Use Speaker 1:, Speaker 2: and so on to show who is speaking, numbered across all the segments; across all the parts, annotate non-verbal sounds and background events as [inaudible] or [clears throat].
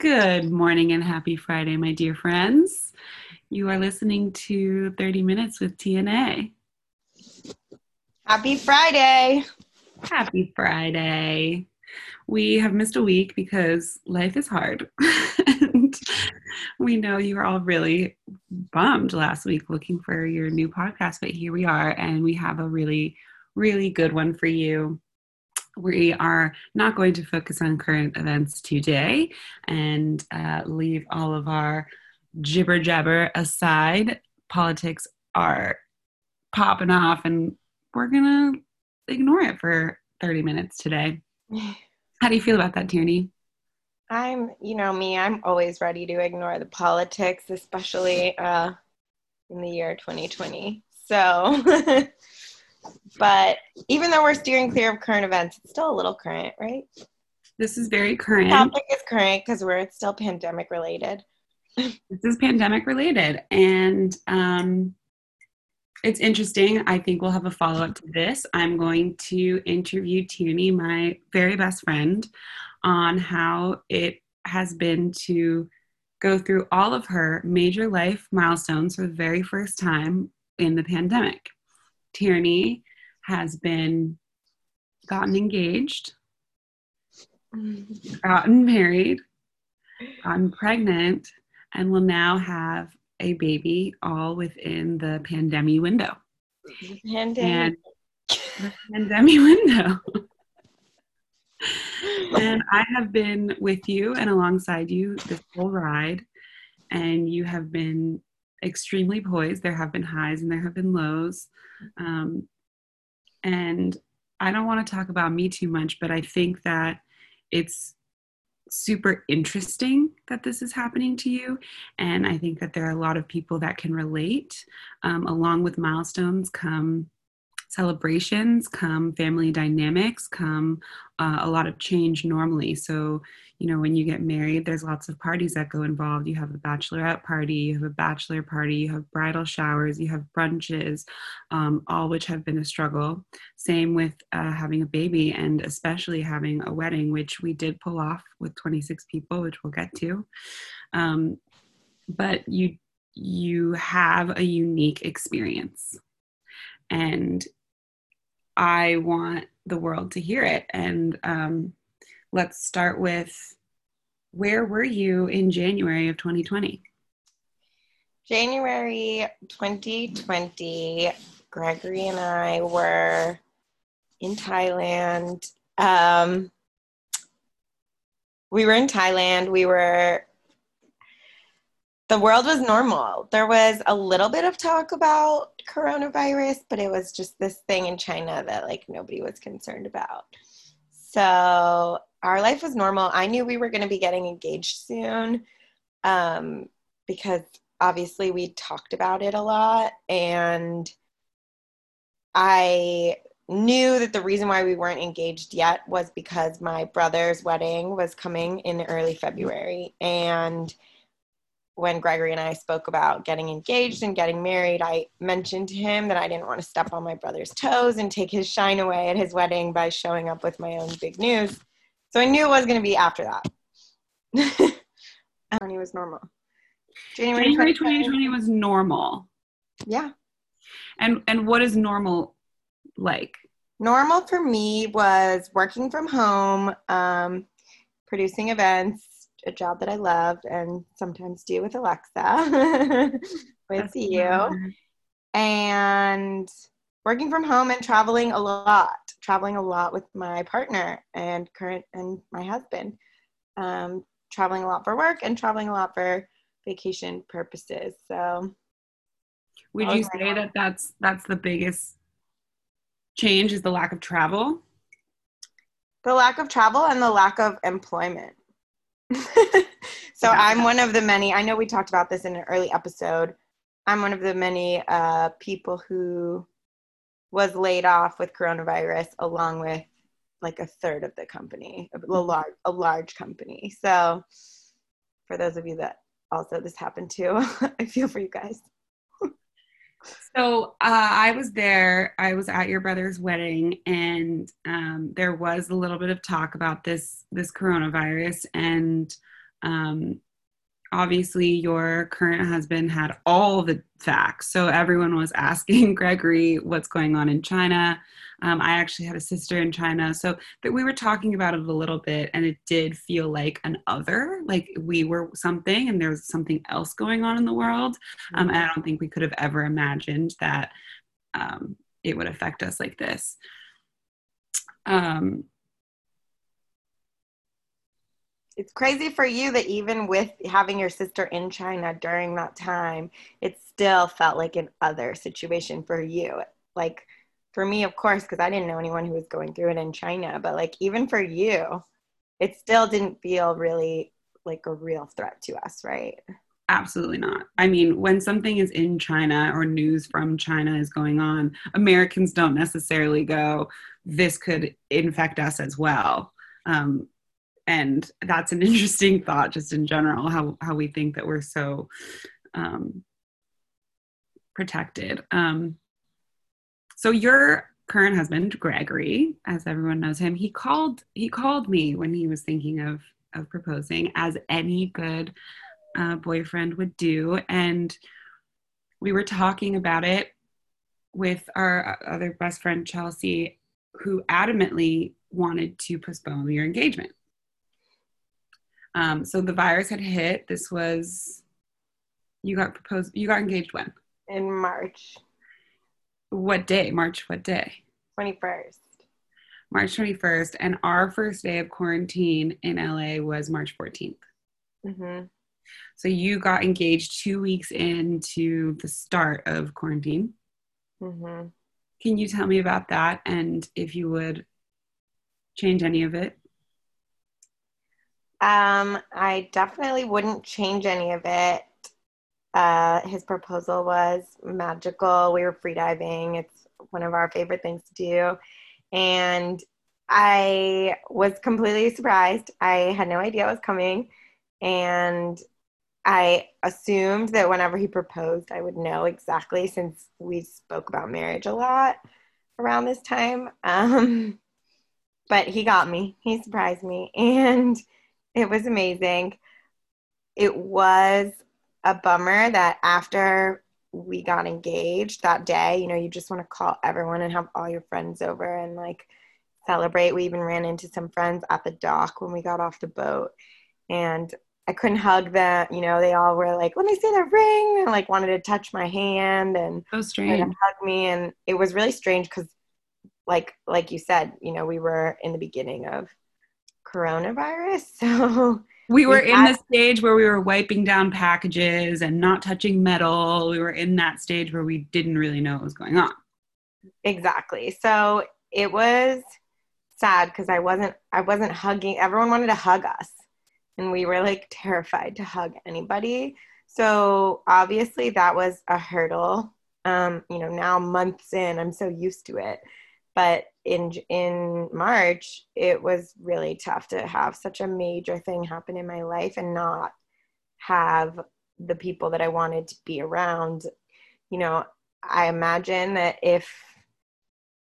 Speaker 1: Good morning and happy Friday, my dear friends. You are listening to 30 Minutes with TNA.
Speaker 2: Happy Friday.
Speaker 1: Happy Friday. We have missed a week because life is hard. [laughs] and we know you were all really bummed last week looking for your new podcast, but here we are, and we have a really, really good one for you we are not going to focus on current events today and uh, leave all of our jibber jabber aside. Politics are popping off, and we're going to ignore it for 30 minutes today. [sighs] How do you feel about that, Tierney?
Speaker 2: I'm, you know, me, I'm always ready to ignore the politics, especially uh, in the year 2020. So [laughs] But even though we're steering clear of current events, it's still a little current, right?
Speaker 1: This is very current.
Speaker 2: The topic is current because we're still pandemic related. [laughs]
Speaker 1: this is pandemic related. And um, it's interesting. I think we'll have a follow up to this. I'm going to interview Tierney, my very best friend, on how it has been to go through all of her major life milestones for the very first time in the pandemic. Tierney has been gotten engaged, mm-hmm. gotten married, gotten pregnant, and will now have a baby all within the pandemic window.
Speaker 2: Pandemic.
Speaker 1: The [laughs] pandemic window. and I have been with you and alongside you this whole ride, and you have been extremely poised. There have been highs and there have been lows. Um, and I don't want to talk about me too much, but I think that it's super interesting that this is happening to you. And I think that there are a lot of people that can relate. Um, along with milestones come celebrations, come family dynamics, come uh, a lot of change normally. So, you know, when you get married, there's lots of parties that go involved. You have a bachelorette party, you have a bachelor party, you have bridal showers, you have brunches, um, all which have been a struggle. Same with uh, having a baby and especially having a wedding, which we did pull off with 26 people, which we'll get to. Um, but you you have a unique experience and I want the world to hear it. And um, let's start with where were you in January of 2020?
Speaker 2: January 2020, Gregory and I were in Thailand. Um, we were in Thailand. We were the world was normal. There was a little bit of talk about coronavirus, but it was just this thing in China that like nobody was concerned about. So our life was normal. I knew we were going to be getting engaged soon um, because obviously we talked about it a lot. And I knew that the reason why we weren't engaged yet was because my brother's wedding was coming in early February. And when Gregory and I spoke about getting engaged and getting married, I mentioned to him that I didn't want to step on my brother's toes and take his shine away at his wedding by showing up with my own big news. So I knew it was going to be after that. [laughs] and he was normal.
Speaker 1: January, January 2020 was normal.
Speaker 2: Yeah.
Speaker 1: And and what is normal like?
Speaker 2: Normal for me was working from home, um, producing events, a job that I loved and sometimes do with Aleksa [laughs] with you. And working from home and traveling a lot, traveling a lot with my partner and current and my husband. Um, traveling a lot for work and traveling a lot for vacation purposes. So
Speaker 1: would you say that that's that's the biggest change is the lack of travel?
Speaker 2: The lack of travel and the lack of employment. [laughs] so I'm one of the many, I know we talked about this in an early episode. I'm one of the many uh, people who was laid off with coronavirus along with like a third of the company, a large, a large company. So for those of you that also this happened to, [laughs] I feel for you guys.
Speaker 1: So uh, I was there. I was at your brother's wedding, and um, there was a little bit of talk about this this coronavirus. And Um, obviously, your current husband had all the facts. So everyone was asking [laughs] Gregory what's going on in China. Um, I actually had a sister in China. So that we were talking about it a little bit, and it did feel like an other, like we were something and there was something else going on in the world. Um, and I don't think we could have ever imagined that um, it would affect us like this. Um,
Speaker 2: it's crazy for you that even with having your sister in China during that time, it still felt like an other situation for you. Like for me, of course, because I didn't know anyone who was going through it in China, but like even for you, it still didn't feel really like a real threat to us, right?
Speaker 1: Absolutely not. I mean, when something is in China or news from China is going on, Americans don't necessarily go, this could infect us as well. Um, and that's an [laughs] interesting thought just in general how how we think that we're so um, protected um, so your current husband gregory as everyone knows him he called he called me when he was thinking of of proposing as any good uh, boyfriend would do and we were talking about it with our other best friend chelsea who adamantly wanted to postpone your engagement um, so the virus had hit. This was you got proposed. You got engaged when?
Speaker 2: In March.
Speaker 1: What day? March. What day?
Speaker 2: Twenty first.
Speaker 1: March twenty first, and our first day of quarantine in LA was March 14th mm-hmm. So you got engaged two weeks into the start of quarantine. Mm-hmm. Can you tell me about that, and if you would change any of it?
Speaker 2: Um, I definitely wouldn't change any of it. Uh, his proposal was magical. We were freediving. It's one of our favorite things to do. And I was completely surprised. I had no idea it was coming. And I assumed that whenever he proposed, I would know exactly since we spoke about marriage a lot around this time. [laughs] Um, but he got me, he surprised me. [laughs] And it was amazing. It was a bummer that after we got engaged that day, you know, you just want to call everyone and have all your friends over and like celebrate. We even ran into some friends at the dock when we got off the boat and I couldn't hug them. You know, they all were like, "Let me see the ring," and like wanted to touch my hand and
Speaker 1: so strange
Speaker 2: hug me. And it was really strange because, like, like you said, you know, we were in the beginning of coronavirus. [laughs] So
Speaker 1: we were we in the stage where we were wiping down packages and not touching metal. We were in that stage where we didn't really know what was going on.
Speaker 2: Exactly. So it was sad because I wasn't I wasn't hugging everyone wanted to hug us and we were like terrified to hug anybody. So obviously that was a hurdle. Um, you know, now months in, I'm so used to it but in in March it was really tough to have such a major thing happen in my life and not have the people that I wanted to be around you know I imagine that if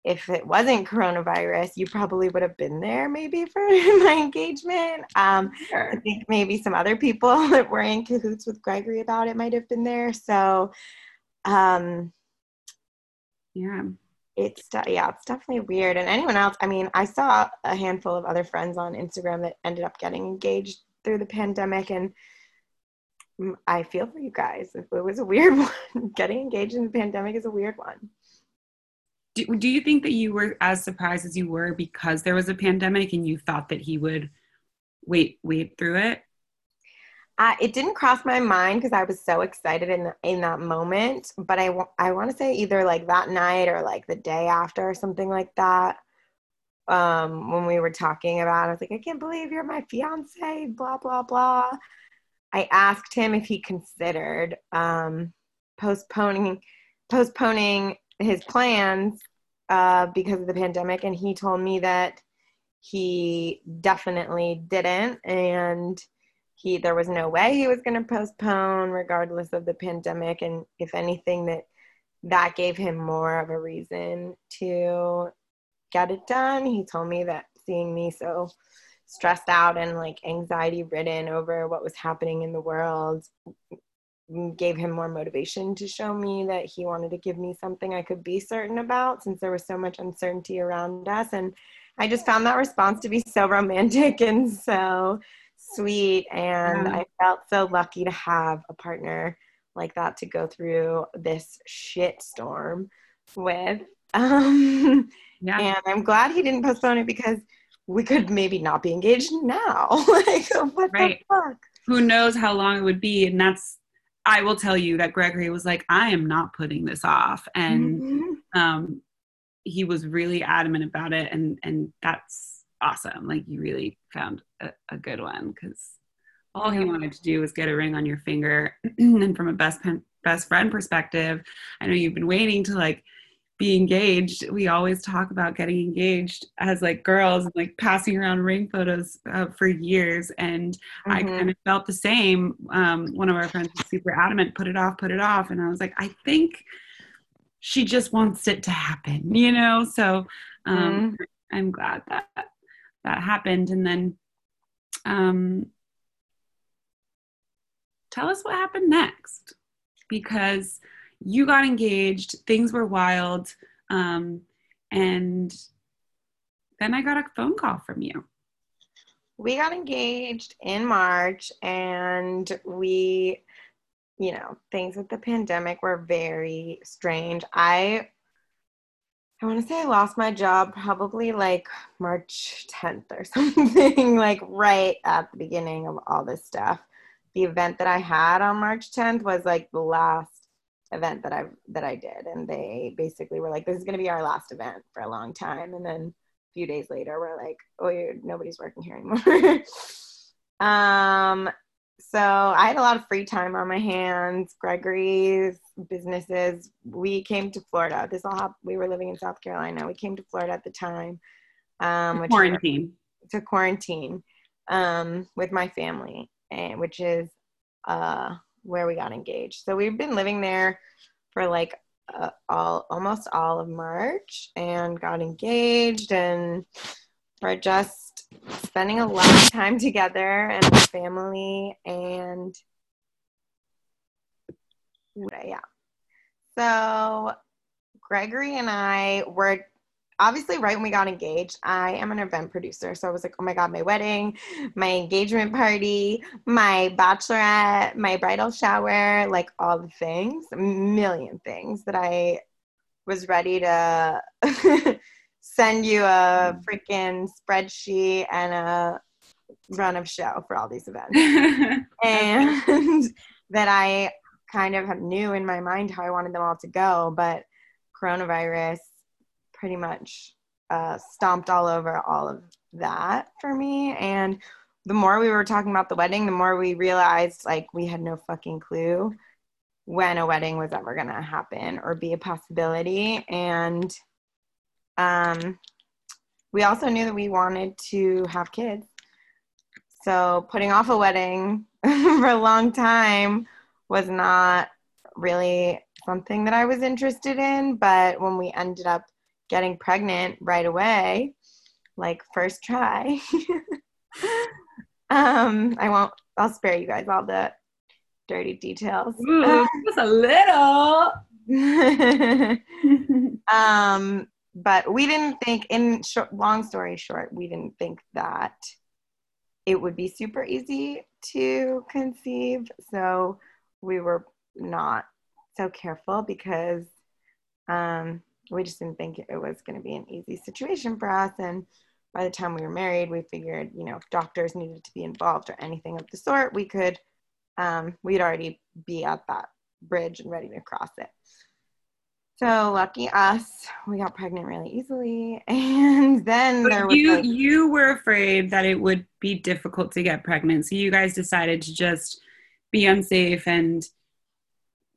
Speaker 2: if it wasn't coronavirus, you probably would have been there maybe for [laughs] my engagement. Um, sure. I think maybe some other people [laughs] that were in cahoots with Gregory about it might have been there. So, um,
Speaker 1: yeah,
Speaker 2: it's yeah it's definitely weird. And anyone else i mean i saw a handful of other friends on instagram that ended up getting engaged through the pandemic and i feel for you guys. It was a weird [laughs] one. Getting engaged in the pandemic is a weird one.
Speaker 1: Do, do you think that you were as surprised as you were because there was a pandemic and you thought that he would wait wait through it
Speaker 2: it didn't cross my mind because I was so excited in the, in that moment. But I, I want to say either like that night or like the day after or something like that. Um, when we were talking about, it, I was like, I can't believe you're my fiance. Blah blah blah. I asked him if he considered um, postponing postponing his plans uh, because of the pandemic, and he told me that he definitely didn't, and he there was no way he was going to postpone regardless of the pandemic and if anything that that gave him more of a reason to get it done he told me that seeing me so stressed out and like anxiety ridden over what was happening in the world gave him more motivation to show me that he wanted to give me something I could be certain about since there was so much uncertainty around us. And I just found that response to be so romantic [laughs] and so sweet. And yeah. I felt so lucky to have a partner like that to go through this shit storm with. [laughs] Um, yeah. And I'm glad he didn't postpone it because we could maybe not be engaged now. [laughs] like, what right. the fuck?
Speaker 1: Who knows how long it would be? And that's I will tell you that Gregory was like, I am not putting this off. And mm-hmm. um, he was really adamant about it. And, and that's awesome. Like, you really found a, a good one because all he wanted to do was get a ring on your finger. [clears throat] and from a best, best friend perspective, I know you've been waiting to like be engaged we always talk about getting engaged as like girls and like passing around ring photos uh, for years and mm-hmm. i kind of felt the same um, one of our friends was super adamant put it off put it off and i was like i think she just wants it to happen [laughs] you know so um, mm-hmm. i'm glad that that happened and then um, tell us what happened next because you got engaged, things were wild. Um, and then I got a phone call from you.
Speaker 2: We got engaged in March and we, you know, things with the pandemic were very strange. I I want to say I lost my job probably like March 10th or [laughs] something, like right at the beginning of all this stuff. The event that I had on March 10th was like the last event that I that I did, and they basically were like, "This is going to be our last event for a long time." And then a few days later, we're like, "Oh, nobody's working here anymore." [laughs] um, so I had a lot of free time on my hands. Gregory's businesses. We came to Florida. This all happened. We were living in South Carolina. We came to Florida at the time.
Speaker 1: Um, quarantine.
Speaker 2: To quarantine um, with my family, and which is uh where we got engaged. So we've been living there for like uh, all almost all of March and got engaged and we're just spending a lot of time [laughs] together and family and yeah. So Gregory and I were obviously right when we got engaged i am an event producer so i was like oh my god my wedding my engagement party my bachelorette my bridal shower like all the things a million things that i was ready to [laughs] send you a freaking spreadsheet and a run of show for all these events [laughs] and [laughs] that i kind of knew in my mind how i wanted them all to go but coronavirus pretty much uh, stomped all over all of that for me. And the more we were talking about the wedding, the more we realized like we had no fucking clue when a wedding was ever going to happen or be a possibility. And um, we also knew that we wanted to have kids. So putting off a wedding [laughs] for a long time was not really something that I was interested in. But when we ended up getting pregnant right away, like first try. [laughs] um, I won't, I'll spare you guys all the dirty details.
Speaker 1: Ooh, just a little. [laughs]
Speaker 2: um, but we didn't think, in short, long story short, we didn't think that it would be super easy to conceive. So we were not so careful because um, we just didn't think it was going to be an easy situation for us. And by the time we were married, we figured, you know, if doctors needed to be involved or anything of the sort, we could, um, we'd already be at that bridge and ready to cross it. So lucky us, we got pregnant really easily, [laughs] and then
Speaker 1: but there was you like, you were afraid that it would be difficult to get pregnant, so you guys decided to just be unsafe and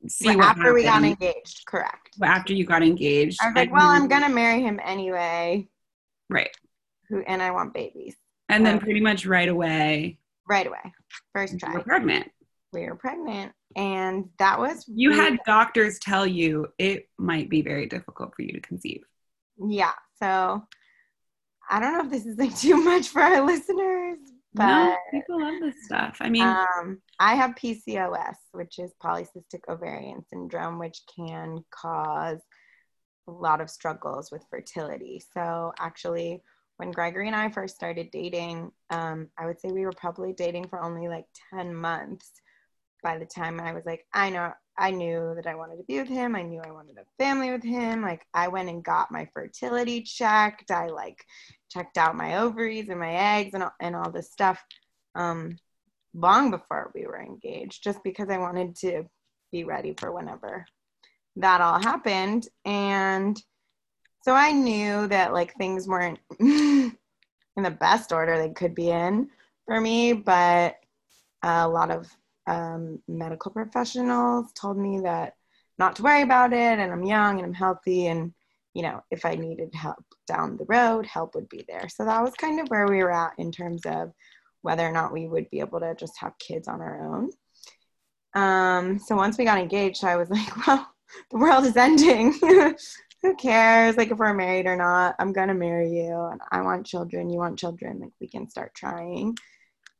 Speaker 1: see
Speaker 2: after happened. we got engaged. Correct.
Speaker 1: After you got engaged,
Speaker 2: I was like, well, I'm gonna marry him anyway.
Speaker 1: Right.
Speaker 2: Who and I want babies.
Speaker 1: And then pretty much right away.
Speaker 2: Right away. First try.
Speaker 1: We were pregnant.
Speaker 2: We were pregnant, and that was.
Speaker 1: You had doctors tell you it might be very difficult for you to conceive.
Speaker 2: Yeah. So I don't know if this is like [laughs] too much for our listeners, but
Speaker 1: no, people love this stuff. I mean,
Speaker 2: um, I have PCOS, which is polycystic ovarian syndrome, which can cause a lot of struggles with fertility. So actually, when Gregory and I first started dating, um, I would say we were probably dating for only like 10 months by the time I was like, I know, I knew that I wanted to be with him. I knew I wanted a family with him. Like, I went and got my fertility checked. I like checked out my ovaries and my eggs and, and all this stuff um, long before we were engaged, just because I wanted to be ready for whenever that all happened. And so I knew that like things weren't [laughs] in the best order they could be in for me, but a lot of um, medical professionals told me that not to worry about it and I'm young and I'm healthy and you know if I needed help down the road help would be there so that was kind of where we were at in terms of whether or not we would be able to just have kids on our own. Um, so once we got engaged I was [laughs] like well the world is ending. [laughs] Who cares? Like if we're married or not i'm gonna marry you. And i want children. You want children. Like we can start trying.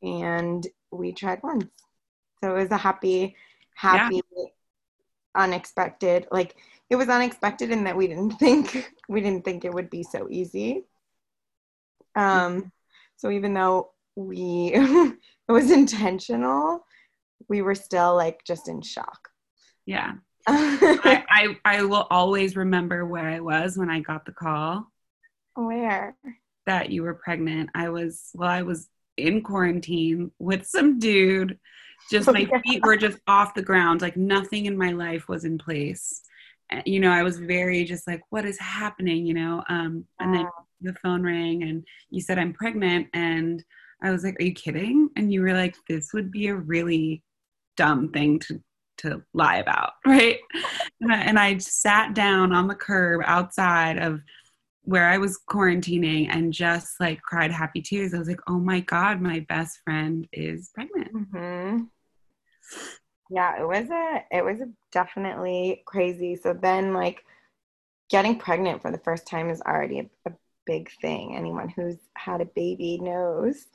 Speaker 2: And we tried once. So it was a happy happy yeah. unexpected like it was unexpected in that we didn't [laughs] think we didn't think it would be so easy. Um so even though we [laughs] it was intentional we were still like just in shock
Speaker 1: yeah [laughs] I, I, I will always remember where I was when I got the call.
Speaker 2: Where?
Speaker 1: That you were pregnant. I was well, I was in quarantine with some dude. Just my [laughs] feet were just off the ground. Like nothing in my life was in place. You know, I was very just like, what is happening? You know, um, and then the phone rang and you said I'm pregnant, and I was like, are you kidding? And you were like, this would be a really dumb thing to to lie about, [laughs] right? And I, and I sat down on the curb outside of where I was quarantining and just like cried happy tears. I was like, oh my God, my best friend is pregnant.
Speaker 2: Mm-hmm. Yeah, it was a, it was a definitely crazy. So then like getting pregnant for the first time is already a, a big thing. Anyone who's had a baby knows.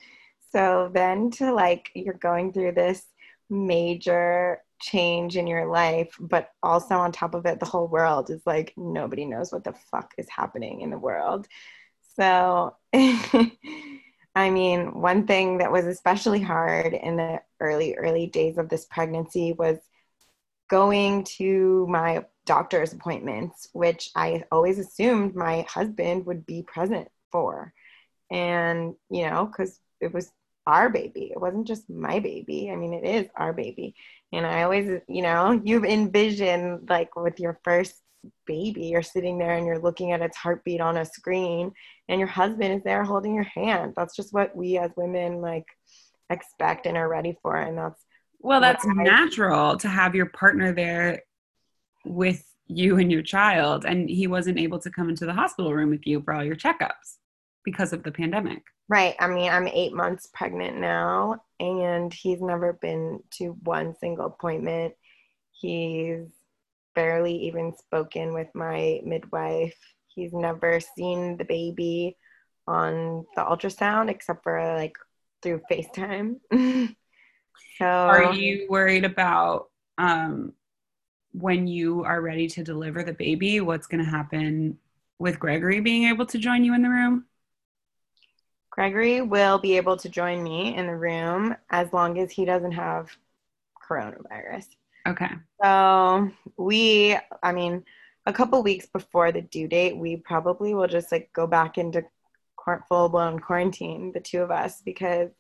Speaker 2: So then to like, you're going through this major change in your life, but also on top of it, the whole world is like nobody knows what the fuck is happening in the world. So, [laughs] I mean, one thing that was especially hard in the early, early days of this pregnancy was going to my doctor's appointments, which I always assumed my husband would be present for. And, you know, because it was our baby. It wasn't just my baby. I mean, it is our baby. And I always, you know, [laughs] you've envisioned like with your first baby, you're sitting there and you're looking at its heartbeat on a screen, and your husband is there holding your hand. That's just what we as women like expect and are ready for. And that's
Speaker 1: well, that's I, natural to have your partner there with you and your child. And he wasn't able to come into the hospital room with you for all your checkups because of the pandemic.
Speaker 2: Right. I mean, I'm eight months pregnant now, and he's never been to one single appointment. He's barely even spoken with my midwife. He's never seen the baby on the ultrasound except for like through FaceTime. [laughs]
Speaker 1: so, are you worried about um, when you are ready to deliver the baby? What's going to happen with Gregory being able to join you in the room?
Speaker 2: Gregory will be able to join me in the room as long as he doesn't have coronavirus.
Speaker 1: Okay.
Speaker 2: So we, I mean, a couple weeks before the due date, we probably will just like go back into full blown quarantine, the two of us, because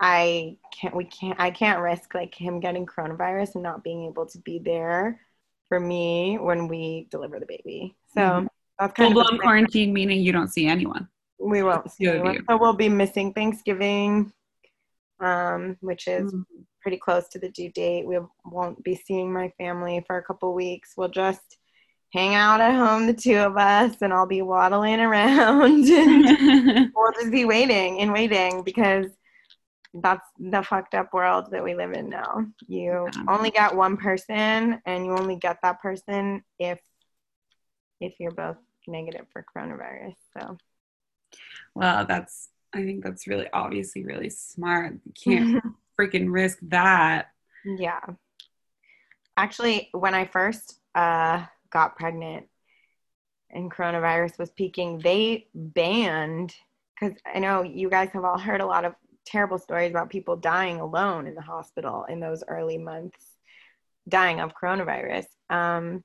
Speaker 2: I can't, we can't, I can't risk like him getting coronavirus and not being able to be there for me when we deliver the baby. So mm-hmm.
Speaker 1: that's kind full blown quarantine, meaning you don't see anyone.
Speaker 2: We won't see anyone. So we'll be missing Thanksgiving, um, which is mm-hmm. pretty close to the due date. We won't be seeing my family for a couple weeks. We'll just hang out at home, the two of us, and I'll be waddling around [laughs] and [laughs] we'll just be waiting and waiting because that's the fucked up world that we live in now. You yeah. only get one person and you only get that person if if you're both negative for coronavirus. So
Speaker 1: Well, that's I think that's really obviously really smart. You can't [laughs] freaking risk that.
Speaker 2: Yeah. Actually, when I first uh, got pregnant and coronavirus was peaking, they banned because I know you guys have all heard a lot of terrible stories about people dying alone in the hospital in those early months, dying of coronavirus. Um,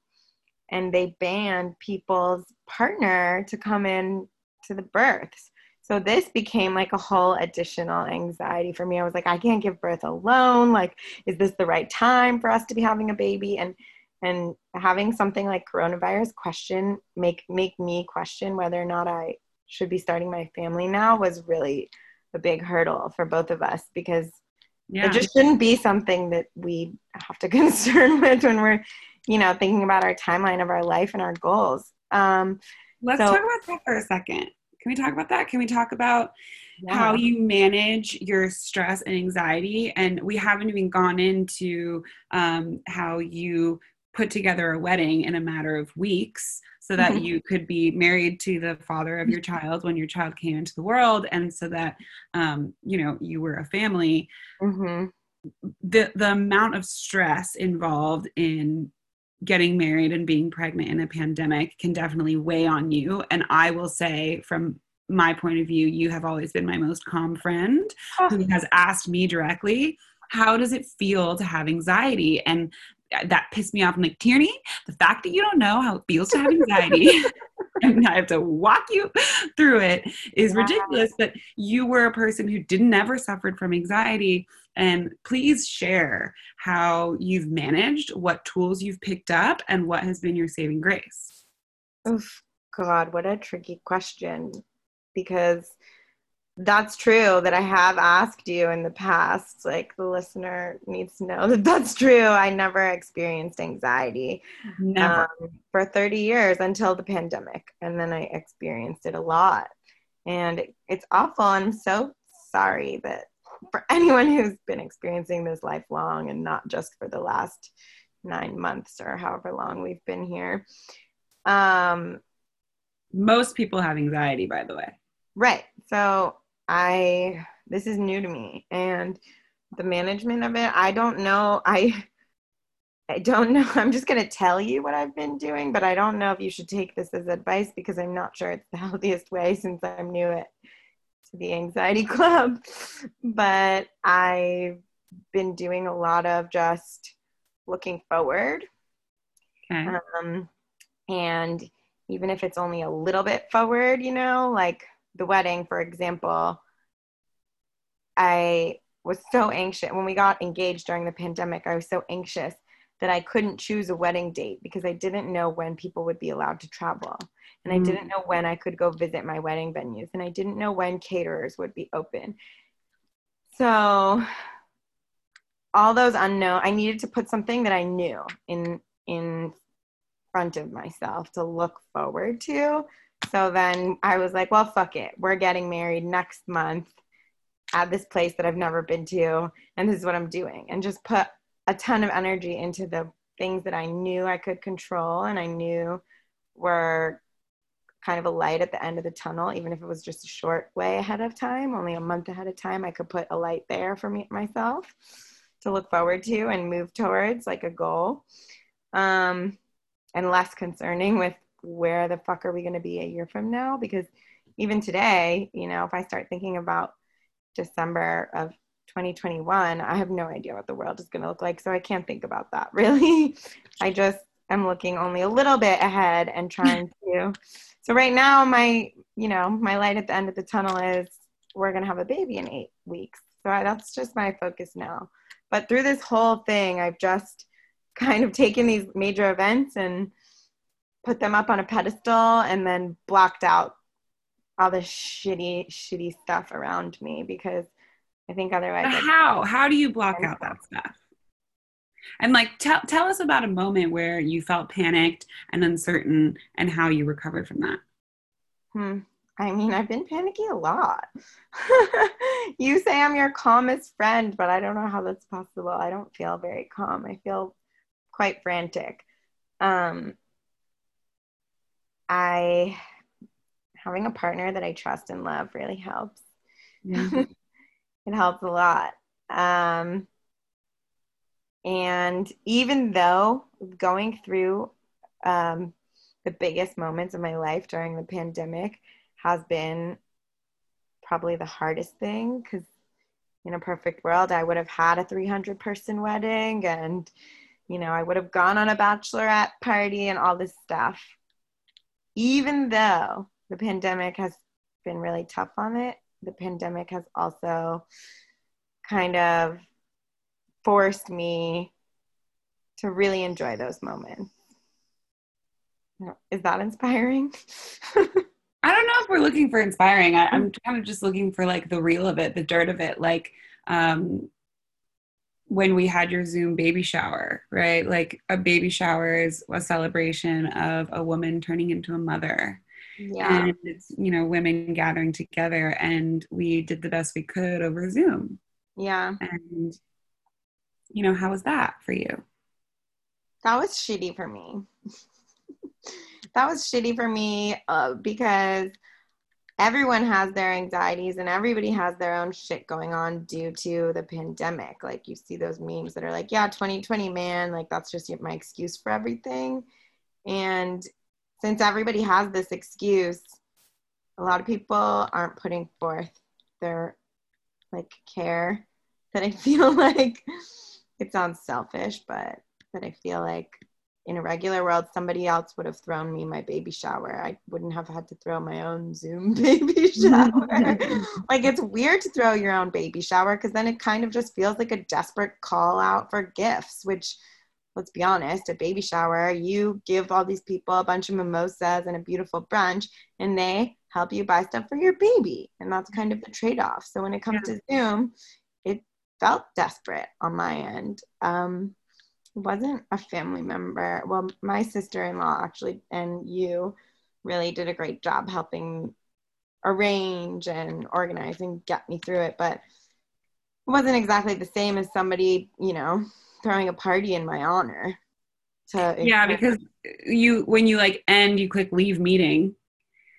Speaker 2: and they banned people's partner to come in to the births. So this became like a whole additional anxiety for me. I was like, I can't give birth alone. Like, is this the right time for us to be having a baby? And and having something like coronavirus question make make me question whether or not I should be starting my family now was really a big hurdle for both of us because yeah. it just shouldn't be something that we have to [laughs] concern with when we're you know thinking about our timeline of our life and our goals um,
Speaker 1: let's so, talk about that for a second can we talk about that can we talk about yeah. how you manage your stress and anxiety and we haven't even gone into um, how you put together a wedding in a matter of weeks so that mm-hmm. you could be married to the father of your child when your child came into the world and so that um, you know you were a family mm-hmm. the the amount of stress involved in getting married and being pregnant in a pandemic can definitely weigh on you and i will say from my point of view you have always been my most calm friend oh. who has asked me directly how does it feel to have anxiety and Uh, that pissed me off. I'm like, Tierney, the fact that you don't know how it feels to have anxiety [laughs] and I have to walk you through it is ridiculous. But you were a person who didn't ever suffered from anxiety. And please share how you've managed, what tools you've picked up, and what has been your saving grace.
Speaker 2: Oh, God, what a tricky question. Because that's true that I have asked you in the past. Like the listener needs to know [laughs] that that's true. I never experienced anxiety
Speaker 1: never. Um,
Speaker 2: for 30 years until the pandemic. And then I experienced it a lot. And it's awful. I'm so sorry that for [laughs] anyone who's been experiencing this lifelong and not just for the last nine months or however long we've been here. Um,
Speaker 1: Most people have anxiety, by the way.
Speaker 2: Right. So I this is new to me and the management of it, I don't know. I I don't know. [laughs] I'm just going to tell you what I've been doing, but I don't know if you should take this as advice because I'm not sure it's the [laughs] healthiest way since I'm new at to the anxiety [laughs] club. But I've been doing a lot of just looking forward. Okay. Um, and even if it's only a little bit forward, you know, like the wedding, for example, I was so anxious. When we got engaged during the pandemic, I was so anxious that I couldn't choose a wedding date because I didn't know when people would be allowed to travel. And I mm. didn't know when I could go visit my wedding venues. And I didn't know when caterers would be open. So all those unknown, I needed to put something that I knew in in front of myself to look forward to so then I was like, well, fuck it. We're getting married next month at this place that I've never been to. And this is what I'm doing. And just put a ton of energy into the things that I knew I could control and I knew were kind of a light at the end of the tunnel, even if it was just a short way ahead of time, only a month ahead of time, I could put a light there for me myself to look forward to and move towards like a goal. Um, and less concerning with where the fuck are we going to be a year from now? Because even today, you know, if I start thinking about December of 2021, I have no idea what the world is going to look like. So I can't think about that [laughs] really. I just am looking only a little bit ahead and trying [laughs] to. So right now, my, you know, my light at the end of the tunnel is we're going to have a baby in eight weeks. So I, that's just my focus now. But through this whole thing, I've just kind of taken these major events and put them up on a pedestal and then blocked out all the shitty shitty stuff around me because I think otherwise
Speaker 1: how how do you block out that stuff? And like tell tell us about a moment where you felt panicked and uncertain and how you recovered from that.
Speaker 2: Hmm. I mean, I've been panicky a lot. [laughs] you say I'm your calmest friend, but I don't know how that's possible. I don't feel very calm. I feel quite frantic. Um, I having a partner that I trust and love really helps.
Speaker 1: Yeah. [laughs]
Speaker 2: it helps a lot. Um, and even though going through um, the biggest moments of my life during the pandemic has been probably the hardest thing because in a perfect world, I would have had a 300 person wedding and, you know, I would have gone on a bachelorette party and all this stuff. Even though the pandemic has been really tough on it, the pandemic has also kind of forced me to really enjoy those moments. Is that inspiring? [laughs]
Speaker 1: I don't know if we're looking for inspiring. I, am kind of just looking for like the real of it, the dirt of it. Like um, when we had your Zoom baby shower, right? Like a baby shower is a celebration of a woman turning into a mother. Yeah. And it's, you know, women gathering together and we did the best we could over Zoom.
Speaker 2: Yeah.
Speaker 1: And, you know, how was that for you?
Speaker 2: That was shitty for me. [laughs] that was shitty for me uh, because everyone has their anxieties and everybody has their own shit going on due to the pandemic. Like you see those memes that are like, yeah, 2020, man, like that's just my excuse for everything. And since everybody has this excuse, a lot of people aren't putting forth their like care that I feel [laughs] like it sounds selfish, but that I feel like in a regular world, somebody else would have thrown me my baby shower. I wouldn't have had to throw my own Zoom [laughs] baby shower. [laughs] like it's weird to throw your own baby shower because then it kind of just feels like a desperate call out for gifts, which let's be honest, a baby shower, you give all these people a bunch of mimosas and a beautiful brunch, and they help you buy stuff for your baby. And that's kind of the trade off. So when it comes yeah. to Zoom, it felt desperate on my end. Um, wasn't a family member. Well, my sister in law actually, and you really did a great job helping arrange and organize and get me through it. But it wasn't exactly the same as somebody, you know, throwing a party in my honor.
Speaker 1: To yeah, because you when you like end, you click leave meeting,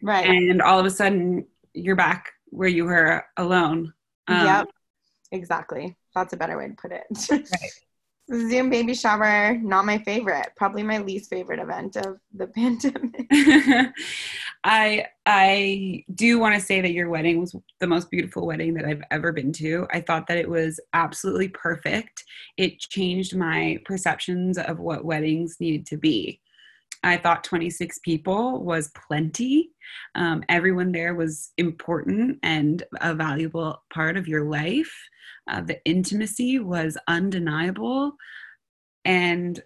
Speaker 2: right?
Speaker 1: And all of a sudden you're back where you were alone.
Speaker 2: Um, yep, exactly. That's a better way to put it. right. Zoom baby shower, not my favorite. Probably my least favorite event of the [laughs] pandemic. [laughs]
Speaker 1: I I do want to say that your wedding was the most beautiful wedding that I've ever been to. I thought that it was absolutely perfect. It changed my perceptions of what weddings needed to be. I thought 26 people was plenty. Um, everyone there was important and a valuable part of your life. Uh, the intimacy was undeniable. And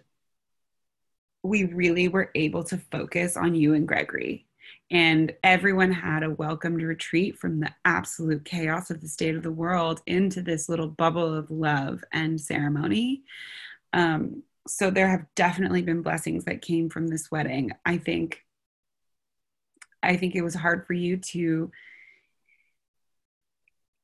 Speaker 1: we really were able to focus on you and Gregory. And everyone had a welcomed retreat from the absolute chaos of the state of the world into this little bubble of love and ceremony. Um, so there have definitely been blessings that came from this wedding. I think I think it was hard for you to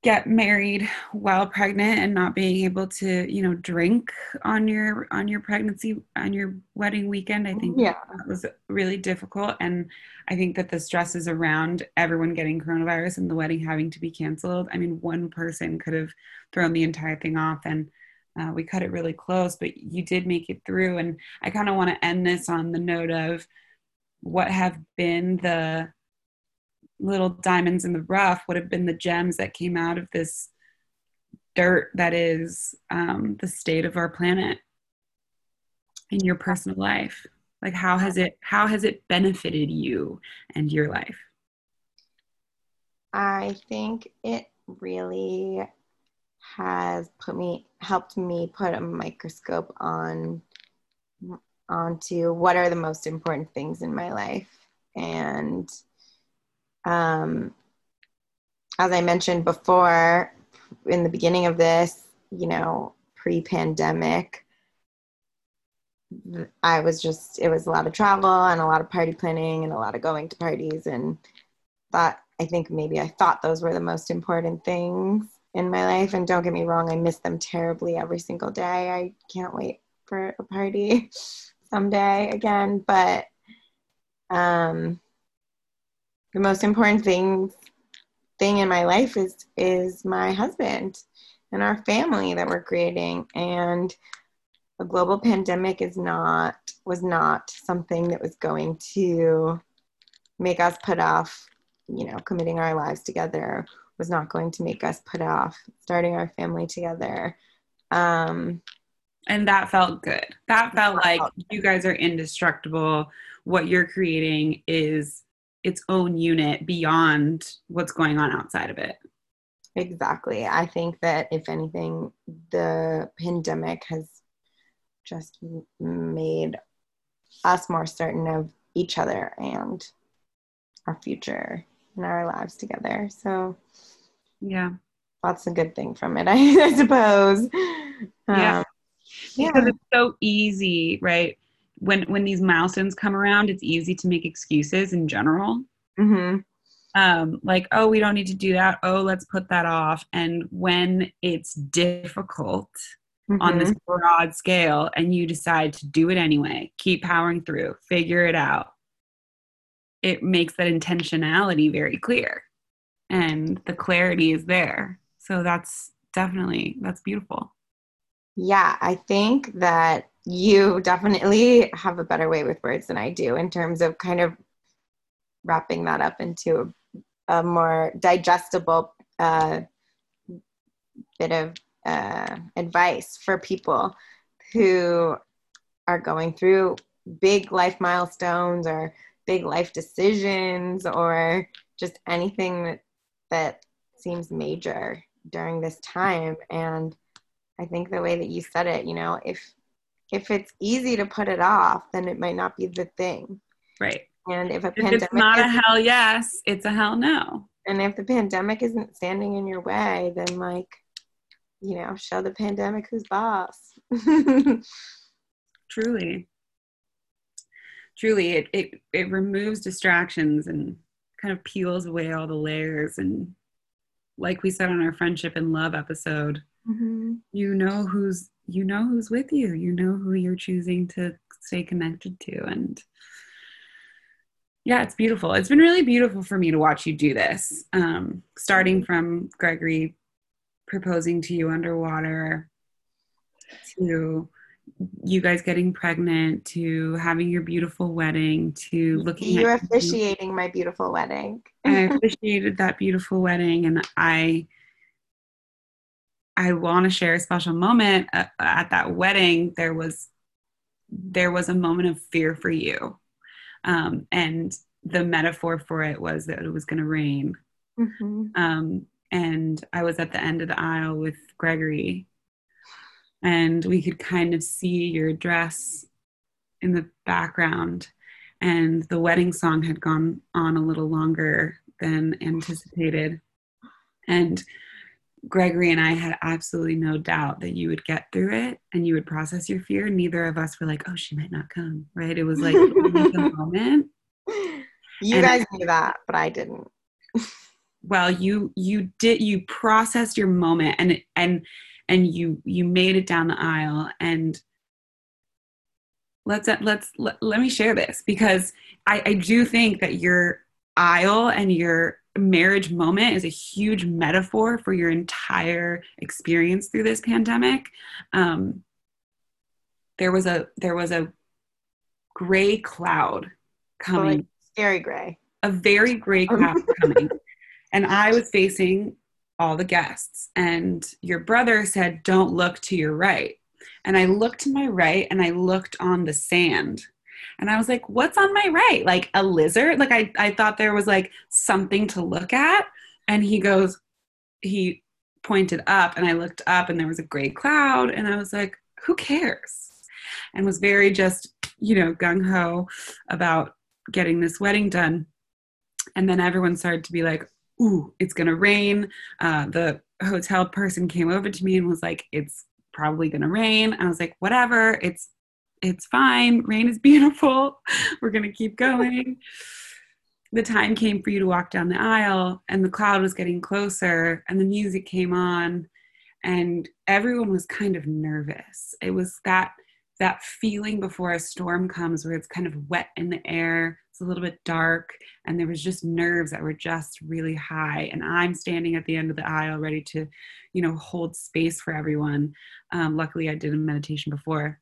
Speaker 1: get married while pregnant and not being able to you know drink on your on your pregnancy on your wedding weekend. I think
Speaker 2: yeah.
Speaker 1: that was really difficult. And i think that the stresses around everyone getting coronavirus and the wedding having to be canceled. I mean one person could have thrown the entire thing off and uh, we cut it really close but you did make it through. And i kind of want to end this on the note of what have been the little diamonds in the rough what have been the gems that came out of this dirt that is um, the state of our planet in your personal life? Like how has it how has it benefited you and your life?
Speaker 2: I think it really has put me helped me put a microscope on onto what are the most important things in my life and um, as I mentioned before, in the beginning of this, you know, pre pandemic, I was just, it was a lot of travel and a lot of party planning and a lot of going to parties. And that, I think maybe I thought those were the most important things in my life. And don't get me wrong, I miss them terribly every single day. I can't wait for a party [laughs] someday again. But, um, the most important thing thing in my life is is my husband and our family that we're creating and a global pandemic is not was not something that was going to make us put off you know committing our lives together was not going to make us put off starting our family together. Um
Speaker 1: and that felt good. That felt like you guys are indestructible. What you're creating is its own unit beyond what's going on outside of it.
Speaker 2: Exactly. I think that if anything the pandemic has just made us more certain of each other and our future and our lives together. So
Speaker 1: yeah
Speaker 2: that's a good thing from it i, [laughs] I suppose
Speaker 1: yeah um, yeah. because it's so easy right when when these milestones come around it's easy to make excuses in general
Speaker 2: mm-hmm.
Speaker 1: um, like oh we don't need to do that oh let's put that off and when it's difficult mm-hmm. on this mm-hmm. broad scale and you decide to do it anyway keep powering through figure it out it makes that intentionality very clear and the clarity is there. So that's definitely that's beautiful.
Speaker 2: Yeah i think that you definitely have a better way with words than I do in terms of kind of wrapping that up into a, a more digestible uh, bit of uh, advice for people who are going through big life milestones or big life decisions or just anything that, that seems major during this time and i think the way that you said it you know if if it's easy to put it off, then it might not be the thing.
Speaker 1: Right.
Speaker 2: And if a
Speaker 1: if
Speaker 2: pandemic
Speaker 1: it's not a hell yes, it's a hell no.
Speaker 2: And if the pandemic isn't standing in your way, then like, you know, show the pandemic who's boss. [laughs]
Speaker 1: Truly. Truly, it, it it removes distractions and kind of peels away all the layers. And like we said on our friendship and love episode,
Speaker 2: mm-hmm.
Speaker 1: you know who's you know who's with you. You know who you're choosing to stay connected to. And yeah it's beautiful. It's been really beautiful for me to watch you do this um, starting from gregory proposing to you underwater to you guys getting pregnant to having your beautiful wedding to looking
Speaker 2: you're officiating you. my beautiful wedding
Speaker 1: i [laughs] officiated that beautiful wedding and i I want to share a special moment at, at, that wedding. There was there was a moment of fear for you, um, and the metaphor for it was that it was going to rain.
Speaker 2: Mm-hmm.
Speaker 1: Um, and I was at the end of the aisle with Gregory, and we could kind of see your dress in the background. And the wedding song had gone on a little longer than anticipated. And Gregory and I had absolutely no doubt that you would get through it and you would process your fear. Neither of us were like, oh, she might not come, right? It was like the [laughs] moment.
Speaker 2: You and guys knew that, but I didn't.
Speaker 1: well, you you did you processed your moment and and and you you made it down the aisle. And let's let's let, let me share this because I, I do think that your aisle and your marriage moment is a huge metaphor for your entire experience through this pandemic. Um, there was a there was a gray cloud coming, oh,
Speaker 2: scary gray,
Speaker 1: a very gray [laughs] cloud coming, and I was facing all the guests, and your brother said, "Don't look to your right," and I looked to my right, and I looked on the sand and I was like, what's on my right? Like a lizard? Like I, I thought there was like something to look at. And he goes, he pointed up and I looked up and there was a gray cloud. And I was like, who cares? And was very just, you know, gung ho about getting this wedding done. And then everyone started to be like, ooh, it's going to rain. Uh, the hotel person came over to me and was like, it's probably going to rain. I was like, whatever, it's it's fine. Rain is [laughs] beautiful. We're going to keep going. The time came for you to walk down the aisle, and the cloud was getting closer, and the music came on, and everyone was kind of nervous. It was that that feeling before a storm comes where it's kind of wet in the air a little bit dark and there was just nerves that were just really high and i'm standing at the end of the aisle ready to you know hold space for everyone. Um, luckily i did a meditation before.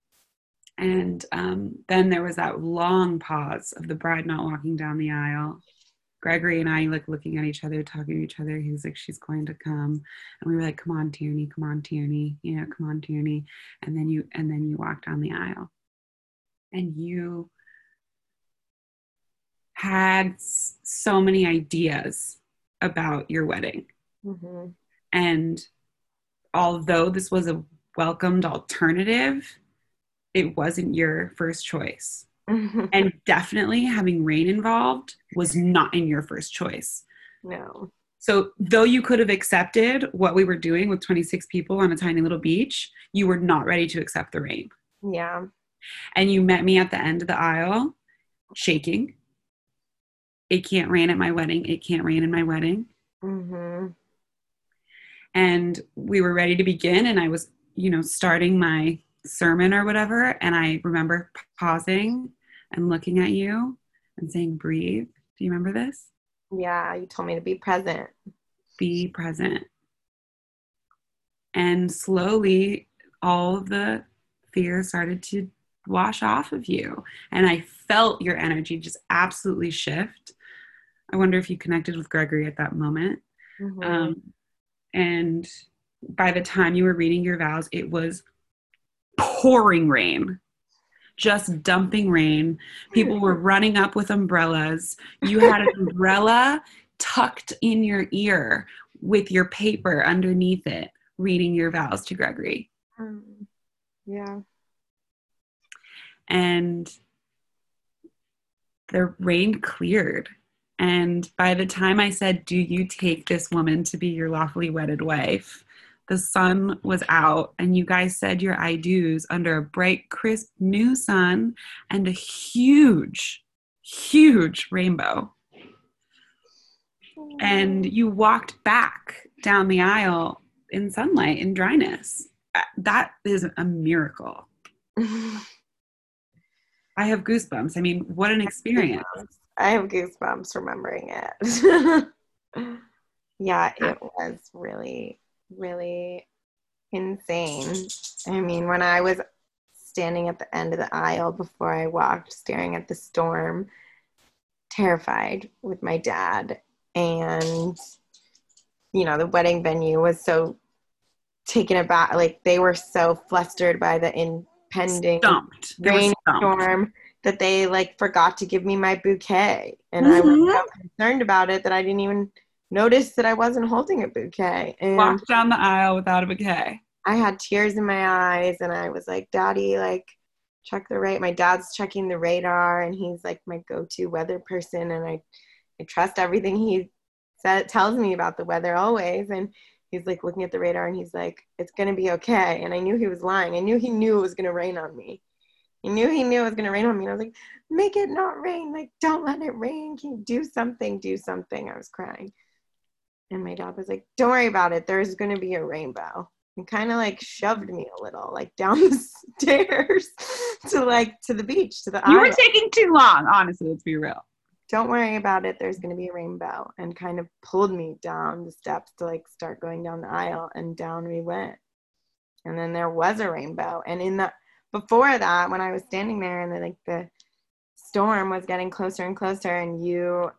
Speaker 1: And um, then there was that long pause of the bride not walking down the aisle. Gregory and I like looking at each other, talking to each other. He was like, "She's going to come," and we were like, "Come on, Tierney, come on, Tierney, you know, come on, Tierney." And then you and then you walked down the aisle, and you had so many ideas about your wedding, mm-hmm. and although this was a welcomed alternative, it wasn't your first choice [laughs] and definitely having rain involved was not in your first choice.
Speaker 2: No.
Speaker 1: So, though you could have accepted what we were doing with 26 people on a tiny little beach, you were not ready to accept the rain.
Speaker 2: Yeah.
Speaker 1: And you met me at the end of the aisle, shaking. It can't rain at my wedding. It can't rain in my wedding. Mm-hmm. And we were ready to begin, and I was, you know, starting my sermon or whatever. And I remember pausing and looking at you and saying, breathe. Do you remember this?
Speaker 2: Yeah, you told me to be present.
Speaker 1: Be present. And slowly, all of the fear started to wash off of you. And I felt your energy just absolutely shift. I wonder if you connected with Gregory at that moment. Mm-hmm. Um, and by the time you were reading your vows, it was pouring rain just dumping rain. People were [laughs] running up with umbrellas. You had an umbrella tucked in your ear with your paper underneath it, reading your vows to Gregory. Um,
Speaker 2: yeah.
Speaker 1: And the rain cleared. And by the time I said, Do you take this woman to be your lawfully wedded wife? the sun was out and you guys said your I do's under a bright, crisp new sun and a huge, huge rainbow. And you walked back down the aisle in sunlight in dryness. Uh, that is a miracle. [laughs] I have goosebumps. I mean, what an experience.
Speaker 2: I have goosebumps remembering it. [laughs] yeah, it was really really insane. I mean, when I was standing at the end of the aisle before I walked, staring at the storm, terrified with my dad, and you know, the wedding venue was so taken aback. Like they were so flustered by the impending
Speaker 1: stumped.
Speaker 2: rainstorm that they like forgot to give me my bouquet, and mm-hmm. I was mm-hmm. so concerned about it that I didn't even notice that I wasn't holding a bouquet.
Speaker 1: And Walked down the aisle without a bouquet.
Speaker 2: I had tears in my eyes and I was like, Daddy, like, check the rate. My dad's checking the radar and he's like my go-to weather person and I, I trust everything he said, tells me about the weather always. And he's like looking at the radar and he's like, it's going to be okay. And I knew he was lying. I knew he knew it was going to rain on me. He knew he knew it was going to rain on me. And I was like, make it not rain. Like, don't let it rain. Can you do something? Do something. I was crying. And my dad was like, Don't worry about it. There's going to be a rainbow. And kind of like shoved me a little, like down the [laughs] stairs to like to the beach, to the
Speaker 1: You were taking too long, honestly, let's be real.
Speaker 2: Don't worry about it. There's going to be a rainbow. And kind of pulled me down the steps to like start going down the aisle. And down we went. And then there was a rainbow. And in the, before that, when I was standing there and the, like the storm was getting closer and closer, and you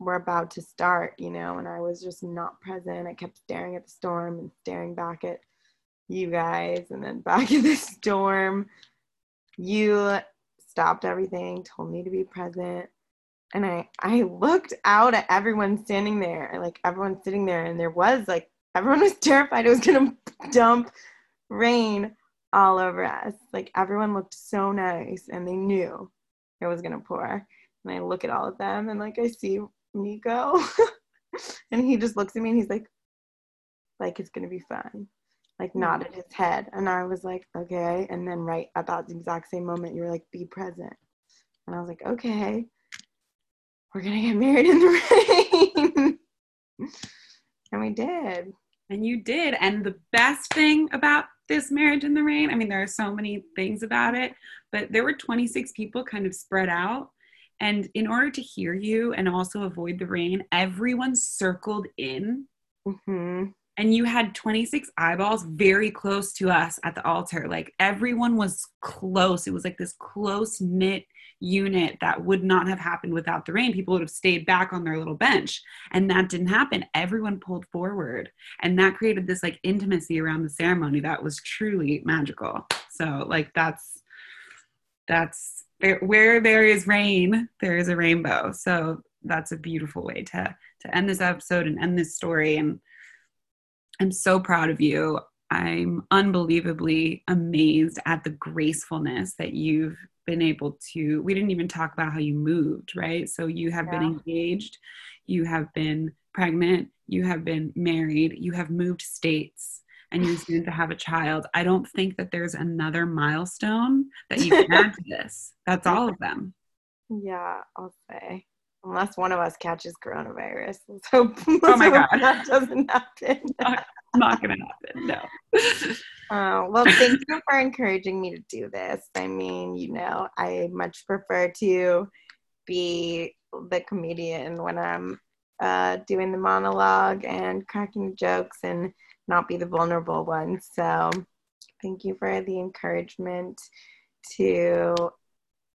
Speaker 2: were about to start, you know, and I was just not present. I kept staring at the storm and staring back at you guys and then back [laughs] at the storm. You stopped everything, told me to be present. And I I looked out at everyone standing there, like everyone sitting there, and there was like everyone was [laughs] terrified it was gonna dump rain all over us. Like everyone looked so nice and they knew it was gonna pour. And I look at all of them and like I see Nico. [laughs] and he just looks at me and he's like, like it's gonna be fine. Like mm-hmm. nodded his head. And I was like, okay. And then right at that exact same moment, you were like, be present. And I was like, okay, we're gonna get married in the [laughs] rain. and we did.
Speaker 1: And you did. And the best thing about this marriage in the rain. I mean, there are so many things about it, but there were 26 people kind of spread out. And in order to hear you and also avoid the rain, everyone circled in.
Speaker 2: Mm-hmm.
Speaker 1: And you had 26 eyeballs very close to us at the altar. Like everyone was close. It was like this close knit unit that would not have happened without the rain. People would have stayed back on their little bench. And that didn't happen. Everyone pulled forward. And that created this like intimacy around the ceremony that was truly magical. So, like, that's, that's where there is rain, there is a rainbow. So, that's a beautiful way to to end this episode and end this story and i'm so proud of you i'm unbelievably amazed at the gracefulness that you've been able to we didn't even talk about how you moved right? So you have yeah. been engaged you have been pregnant you have been married you have moved states and you're soon to have a child. I don't think that there's another milestone that you can add to [laughs] this. That's all of them.
Speaker 2: Yeah i'll say. Unless one of us catches coronavirus. Let's [laughs] hope,
Speaker 1: oh my god. [laughs]
Speaker 2: that doesn't happen uh,
Speaker 1: not, not gonna happen no [laughs]
Speaker 2: Oh, well, thank you for encouraging me to do this. I mean, you know, I much prefer to be the comedian when I'm uh, doing the monologue and cracking jokes and not be the vulnerable one. So, thank you for the encouragement to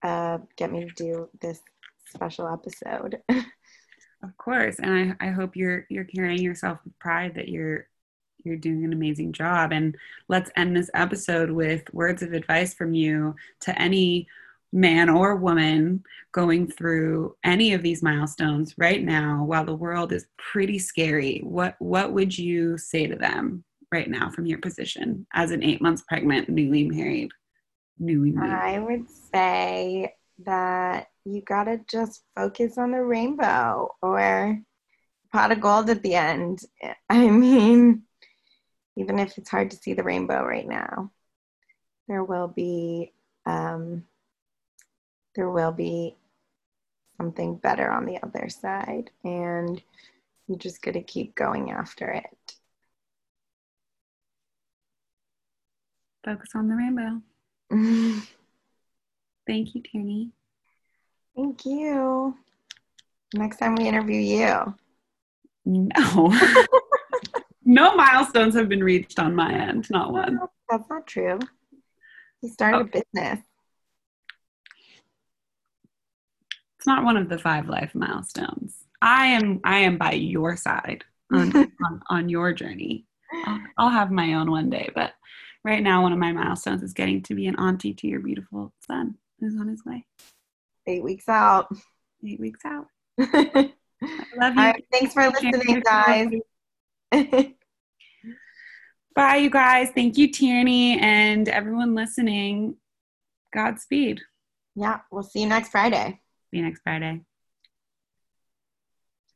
Speaker 2: uh, get me to do this special episode. [laughs]
Speaker 1: of course, and I, I hope you're you're carrying yourself with pride that you're you're doing an amazing job. And let's end this episode with words of advice from you to any man or woman going through any of these milestones right now while the world is pretty scary. What what would you say to them right now from your position as an eight months pregnant newly married newly married?
Speaker 2: I would say that you gotta just focus on the rainbow or pot of gold at the end. I mean even if it's hard to see the rainbow right now, there will be um, there will be something better on the other side, and you're just got to keep going after it.
Speaker 1: Focus on the rainbow. [laughs] Thank you, Tierney.
Speaker 2: Thank you. Next time we interview you.
Speaker 1: No. [laughs] no milestones have been reached on my end, not one.
Speaker 2: That's not true. You started oh. a business.
Speaker 1: It's not one of the five life milestones. I am I am by your side on, [laughs] on, on, your journey. I'll, I'll have my own one day, but right now one of my milestones is getting to be an auntie to your beautiful son who's on his way.
Speaker 2: Eight weeks out.
Speaker 1: Eight weeks out. [laughs] I love you. Right,
Speaker 2: thanks for listening, guys. [laughs]
Speaker 1: Bye, you guys. Thank you, Tierney, and everyone listening. Godspeed.
Speaker 2: Yeah, we'll see you next Friday.
Speaker 1: See you next Friday.